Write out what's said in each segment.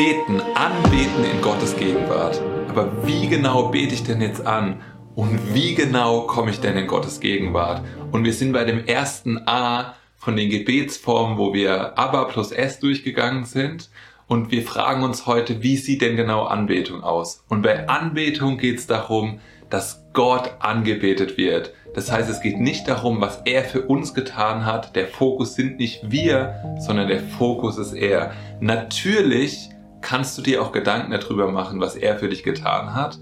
Beten, anbeten in Gottes Gegenwart. Aber wie genau bete ich denn jetzt an? Und wie genau komme ich denn in Gottes Gegenwart? Und wir sind bei dem ersten A von den Gebetsformen, wo wir Abba plus S durchgegangen sind. Und wir fragen uns heute, wie sieht denn genau Anbetung aus? Und bei Anbetung geht es darum, dass Gott angebetet wird. Das heißt, es geht nicht darum, was er für uns getan hat. Der Fokus sind nicht wir, sondern der Fokus ist er. Natürlich kannst du dir auch Gedanken darüber machen, was er für dich getan hat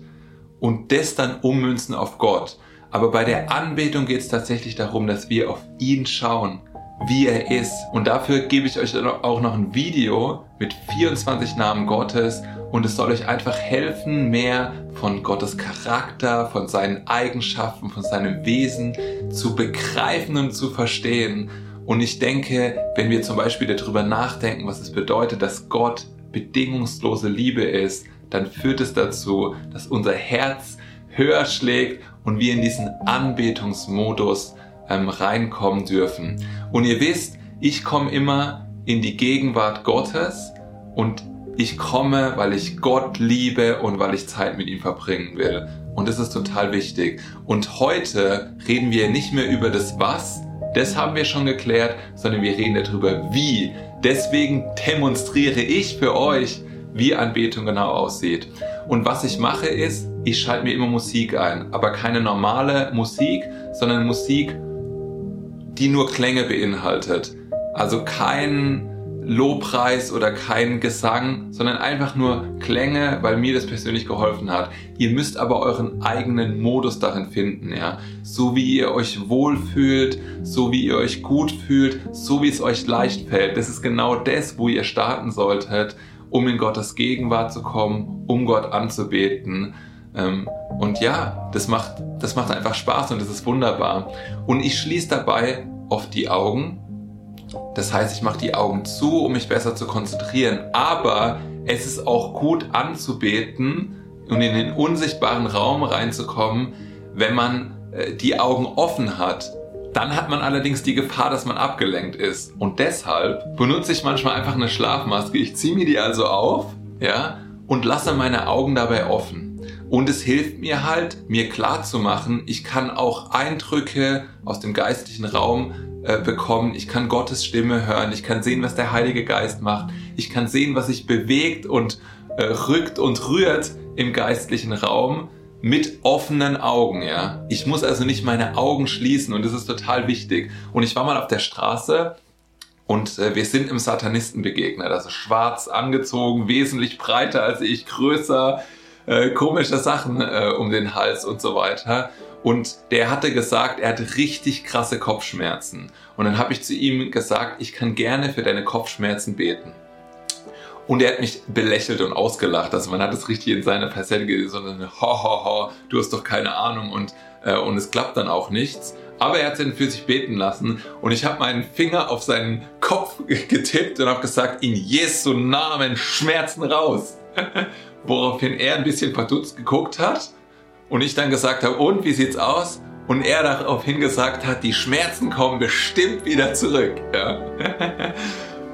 und das dann ummünzen auf Gott. Aber bei der Anbetung geht es tatsächlich darum, dass wir auf ihn schauen, wie er ist. Und dafür gebe ich euch auch noch ein Video mit 24 Namen Gottes und es soll euch einfach helfen, mehr von Gottes Charakter, von seinen Eigenschaften, von seinem Wesen zu begreifen und zu verstehen. Und ich denke, wenn wir zum Beispiel darüber nachdenken, was es bedeutet, dass Gott bedingungslose Liebe ist, dann führt es dazu, dass unser Herz höher schlägt und wir in diesen Anbetungsmodus ähm, reinkommen dürfen. Und ihr wisst, ich komme immer in die Gegenwart Gottes und ich komme, weil ich Gott liebe und weil ich Zeit mit ihm verbringen will. Und das ist total wichtig. Und heute reden wir nicht mehr über das Was, das haben wir schon geklärt, sondern wir reden darüber, wie. Deswegen demonstriere ich für euch, wie Anbetung genau aussieht. Und was ich mache ist, ich schalte mir immer Musik ein, aber keine normale Musik, sondern Musik, die nur Klänge beinhaltet. Also kein Lobpreis oder kein Gesang, sondern einfach nur Klänge, weil mir das persönlich geholfen hat. Ihr müsst aber euren eigenen Modus darin finden, ja. So wie ihr euch wohlfühlt, so wie ihr euch gut fühlt, so wie es euch leicht fällt. Das ist genau das, wo ihr starten solltet, um in Gottes Gegenwart zu kommen, um Gott anzubeten. Ähm, und ja, das macht, das macht einfach Spaß und das ist wunderbar. Und ich schließe dabei oft die Augen das heißt, ich mache die Augen zu, um mich besser zu konzentrieren. Aber es ist auch gut anzubeten und in den unsichtbaren Raum reinzukommen, wenn man äh, die Augen offen hat. Dann hat man allerdings die Gefahr, dass man abgelenkt ist. Und deshalb benutze ich manchmal einfach eine Schlafmaske. Ich ziehe mir die also auf, ja, und lasse meine Augen dabei offen. Und es hilft mir halt, mir klar zu machen, ich kann auch Eindrücke aus dem geistlichen Raum äh, bekommen. Ich kann Gottes Stimme hören. Ich kann sehen, was der Heilige Geist macht. Ich kann sehen, was sich bewegt und äh, rückt und rührt im geistlichen Raum mit offenen Augen, ja. Ich muss also nicht meine Augen schließen und das ist total wichtig. Und ich war mal auf der Straße und äh, wir sind im Satanisten begegnet, also schwarz angezogen, wesentlich breiter als ich, größer, äh, komische Sachen äh, um den Hals und so weiter. Und der hatte gesagt, er hat richtig krasse Kopfschmerzen. Und dann habe ich zu ihm gesagt, ich kann gerne für deine Kopfschmerzen beten. Und er hat mich belächelt und ausgelacht. Also man hat es richtig in seiner Facette gesehen, sondern ho, ho, ho, du hast doch keine Ahnung und, äh, und es klappt dann auch nichts. Aber er hat dann für sich beten lassen und ich habe meinen Finger auf seinen Kopf getippt und habe gesagt, in Jesu Namen Schmerzen raus. Woraufhin er ein bisschen verdutzt geguckt hat und ich dann gesagt habe, und wie sieht's aus? Und er daraufhin gesagt hat, die Schmerzen kommen bestimmt wieder zurück. Ja.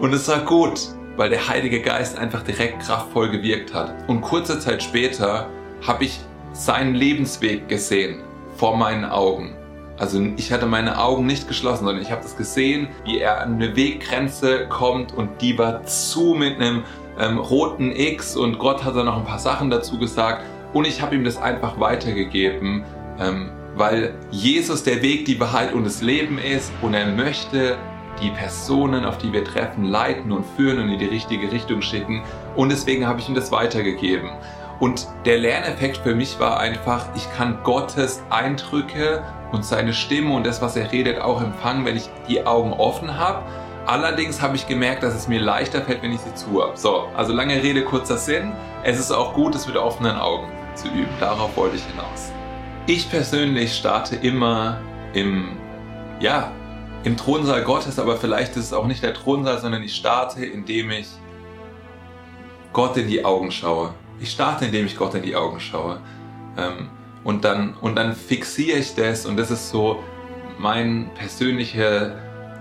Und es war gut, weil der Heilige Geist einfach direkt kraftvoll gewirkt hat. Und kurze Zeit später habe ich seinen Lebensweg gesehen vor meinen Augen. Also ich hatte meine Augen nicht geschlossen, sondern ich habe das gesehen, wie er an eine Weggrenze kommt und die war zu mit einem ähm, roten X und Gott hat da noch ein paar Sachen dazu gesagt und ich habe ihm das einfach weitergegeben, ähm, weil Jesus der Weg, die Wahrheit und das Leben ist und er möchte die Personen, auf die wir treffen, leiten und führen und in die richtige Richtung schicken. Und deswegen habe ich ihm das weitergegeben. Und der Lerneffekt für mich war einfach, ich kann Gottes Eindrücke und seine Stimme und das, was er redet, auch empfangen, wenn ich die Augen offen habe. Allerdings habe ich gemerkt, dass es mir leichter fällt, wenn ich sie zu habe. So, also lange Rede, kurzer Sinn. Es ist auch gut, es mit offenen Augen zu üben. Darauf wollte ich hinaus. Ich persönlich starte immer im, ja, im Thronsaal Gottes, aber vielleicht ist es auch nicht der Thronsaal, sondern ich starte, indem ich Gott in die Augen schaue. Ich starte, indem ich Gott in die Augen schaue. Ähm, und, dann, und dann fixiere ich das und das ist so mein persönlicher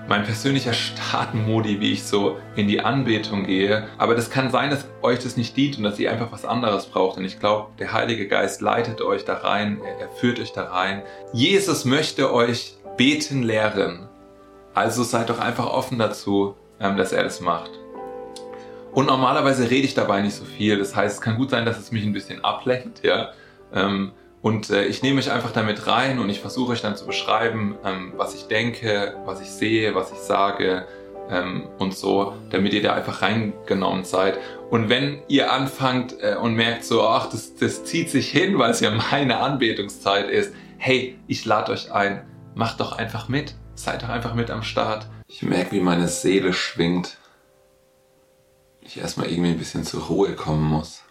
mein persönlicher Startmodi, wie ich so in die Anbetung gehe. Aber das kann sein, dass euch das nicht dient und dass ihr einfach was anderes braucht. Und ich glaube, der Heilige Geist leitet euch da rein, er, führt euch da rein. Jesus möchte euch beten lehren. Also seid doch einfach offen dazu, ähm, dass er das macht. Und normalerweise rede ich dabei nicht so viel. Das heißt, es kann gut sein, dass es mich ein bisschen ablenkt, ja. Ähm, und äh, ich nehme euch einfach damit rein und ich versuche euch dann zu beschreiben, ähm, was ich denke, was ich sehe, was ich sage ähm, und so, damit ihr da einfach reingenommen seid. Und wenn ihr anfangt äh, und merkt so, ach, das, das zieht sich hin, weil es ja meine Anbetungszeit ist, hey, ich lade euch ein, macht doch einfach mit, seid doch einfach mit am Start. Ich merke, wie meine Seele schwingt. Ich erstmal irgendwie ein bisschen zur Ruhe kommen muss.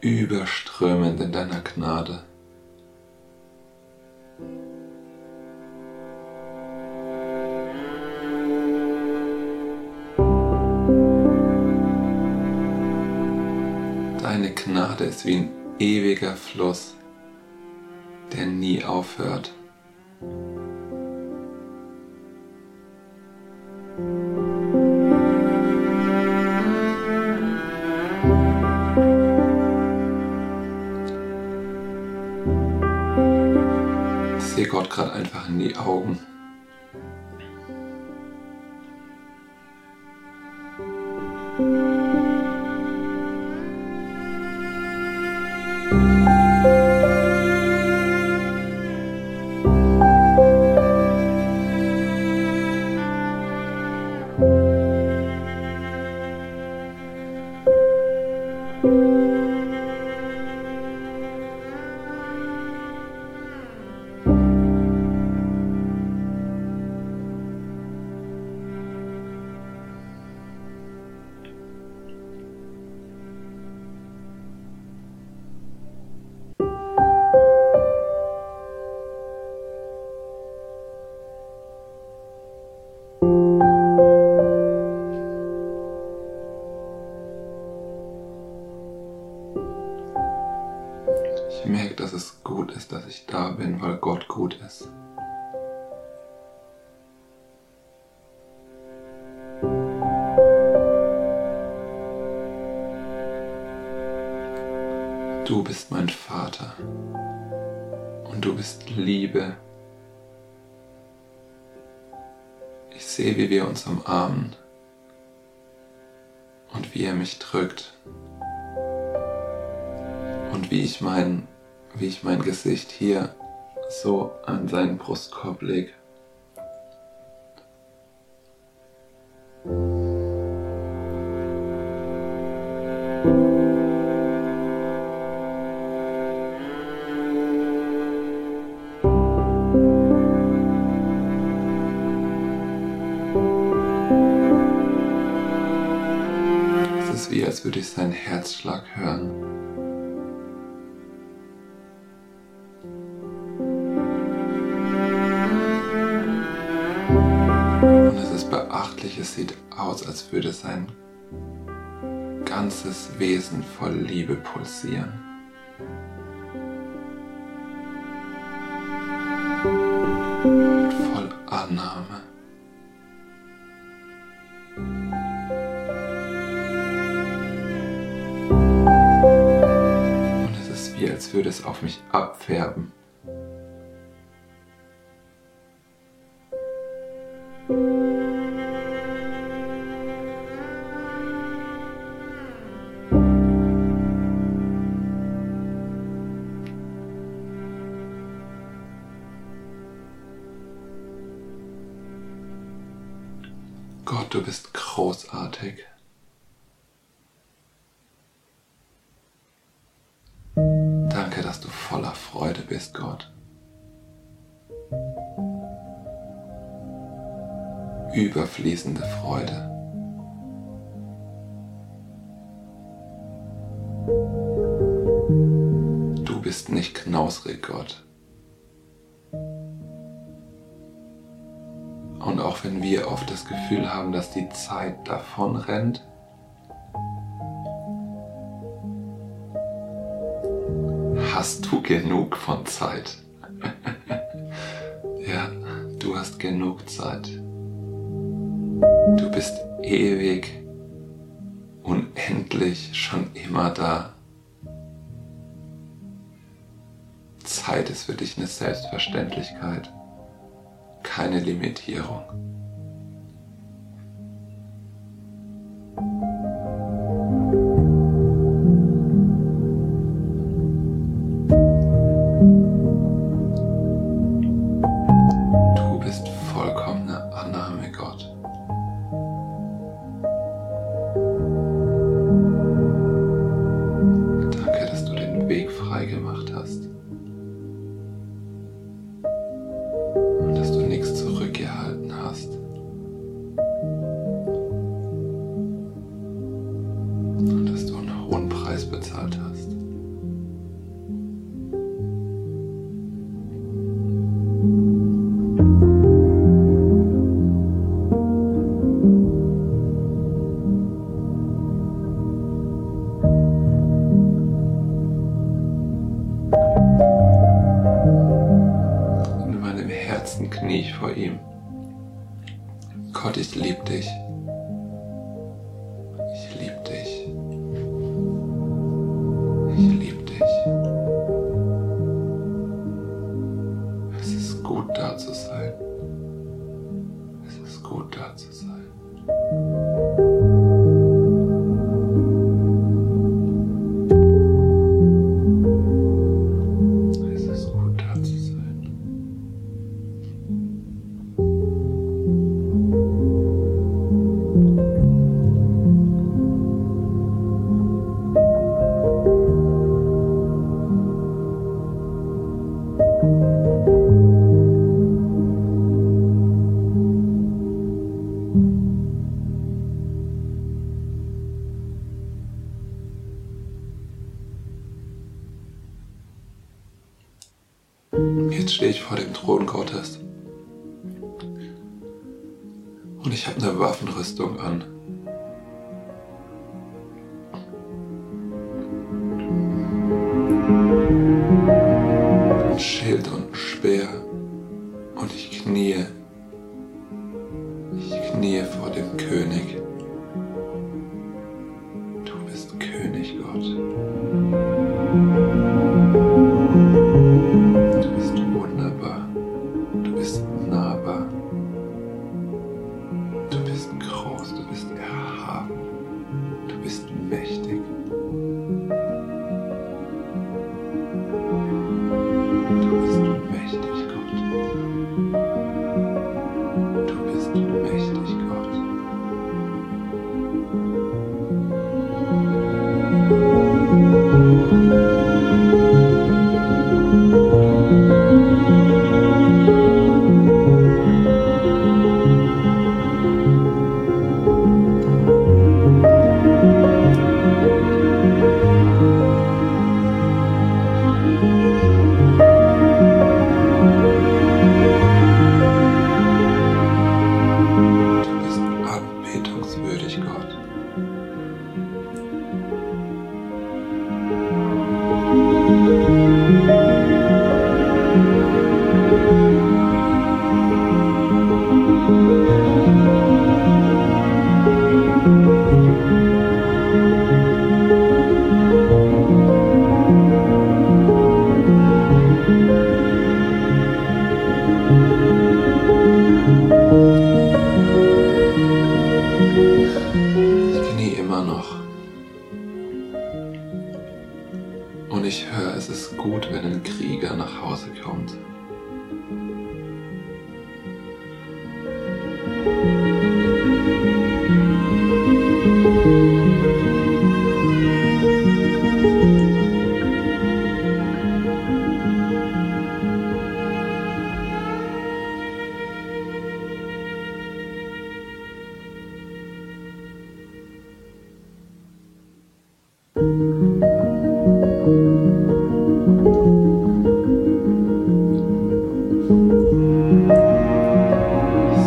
Überströmend in deiner Gnade. Deine Gnade ist wie ein ewiger Fluss, der nie aufhört. Gerade einfach in die Augen. Du bist mein Vater und du bist Liebe. Ich sehe, wie wir uns umarmen und wie er mich drückt und wie ich mein, wie ich mein Gesicht hier so an seinen Brustkorb lege. Würde ich seinen Herzschlag hören. Und es ist beachtlich, es sieht aus, als würde sein ganzes Wesen voll Liebe pulsieren. Und voll Annahme. Es auf mich abfärben. Gott, du bist großartig. Bist, Gott. Überfließende Freude. Du bist nicht knausrig, Gott. Und auch wenn wir oft das Gefühl haben, dass die Zeit davon rennt, hast du genug von Zeit. ja, du hast genug Zeit. Du bist ewig, unendlich, schon immer da. Zeit ist für dich eine Selbstverständlichkeit, keine Limitierung. Jetzt Waffenrüstung an. Schild und Speer. Und ich kniee. Ich kniee vor dem König.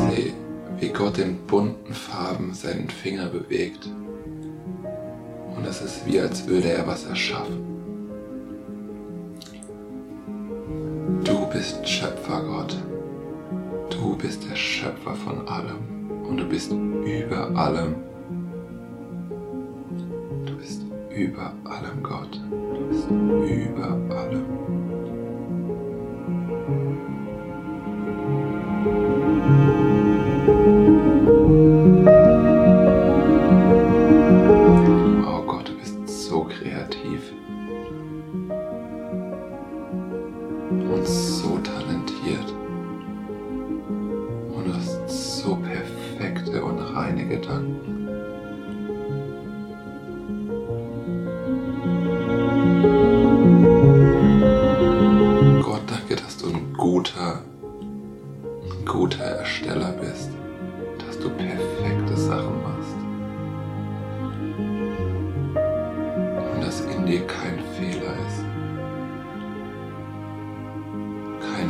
Seh, wie Gott in bunten Farben seinen Finger bewegt und es ist wie als würde er was erschaffen. Du bist Schöpfergott. Du bist der Schöpfer von allem und du bist über allem. Hooper.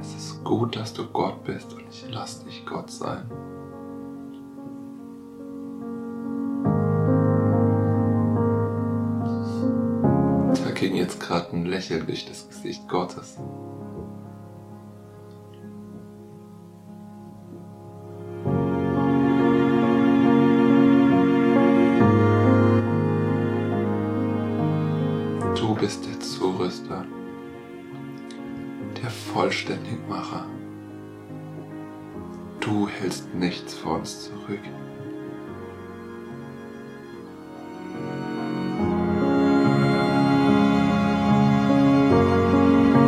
Es ist gut, dass du Gott bist und ich lass dich Gott sein. Da ging jetzt gerade ein Lächeln durch das Gesicht Gottes. Der Vollständigmacher. Du hältst nichts vor uns zurück.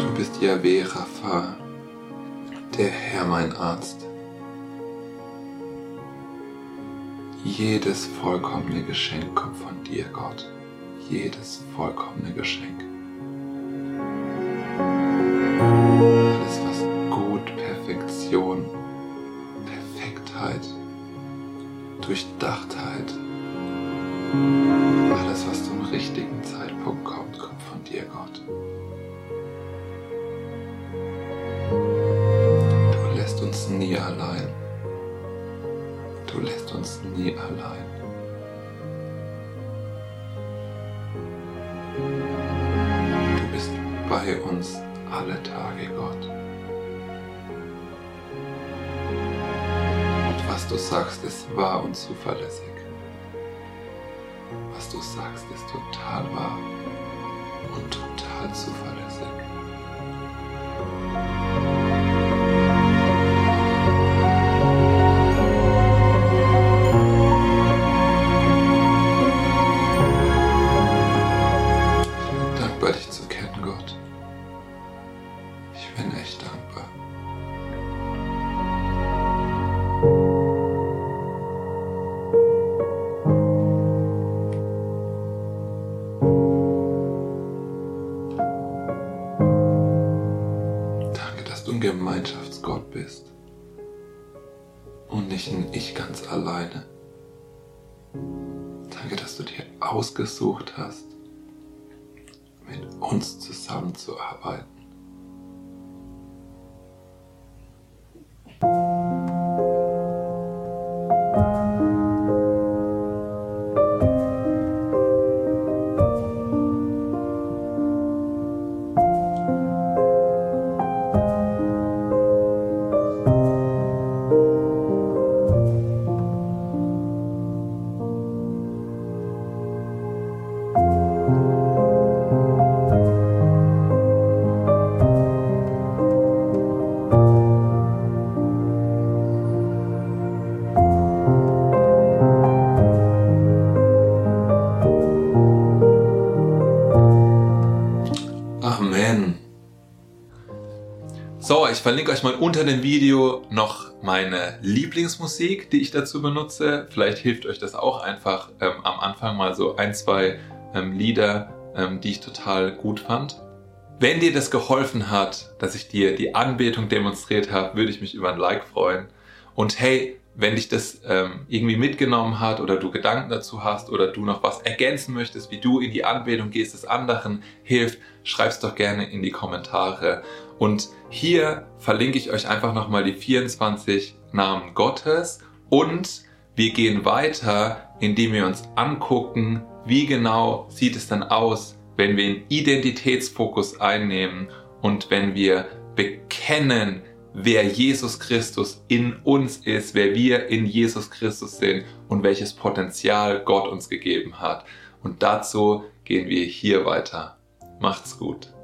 Du bist Yahweh Rapha, der Herr mein Arzt. Jedes vollkommene Geschenk kommt von dir, Gott. Jedes vollkommene Geschenk. Bei uns alle Tage, Gott. Was du sagst, ist wahr und zuverlässig. Was du sagst, ist total wahr und total zuverlässig. Ausgesucht hast, mit uns zusammenzuarbeiten. Verlinke euch mal unter dem Video noch meine Lieblingsmusik, die ich dazu benutze. Vielleicht hilft euch das auch einfach ähm, am Anfang mal so ein, zwei ähm, Lieder, ähm, die ich total gut fand. Wenn dir das geholfen hat, dass ich dir die Anbetung demonstriert habe, würde ich mich über ein Like freuen. Und hey, wenn dich das ähm, irgendwie mitgenommen hat oder du Gedanken dazu hast oder du noch was ergänzen möchtest, wie du in die Anbetung gehst, es anderen hilft, schreib's doch gerne in die Kommentare. Und hier verlinke ich euch einfach nochmal die 24 Namen Gottes und wir gehen weiter, indem wir uns angucken, wie genau sieht es dann aus, wenn wir einen Identitätsfokus einnehmen und wenn wir bekennen, wer Jesus Christus in uns ist, wer wir in Jesus Christus sind und welches Potenzial Gott uns gegeben hat. Und dazu gehen wir hier weiter. Macht's gut.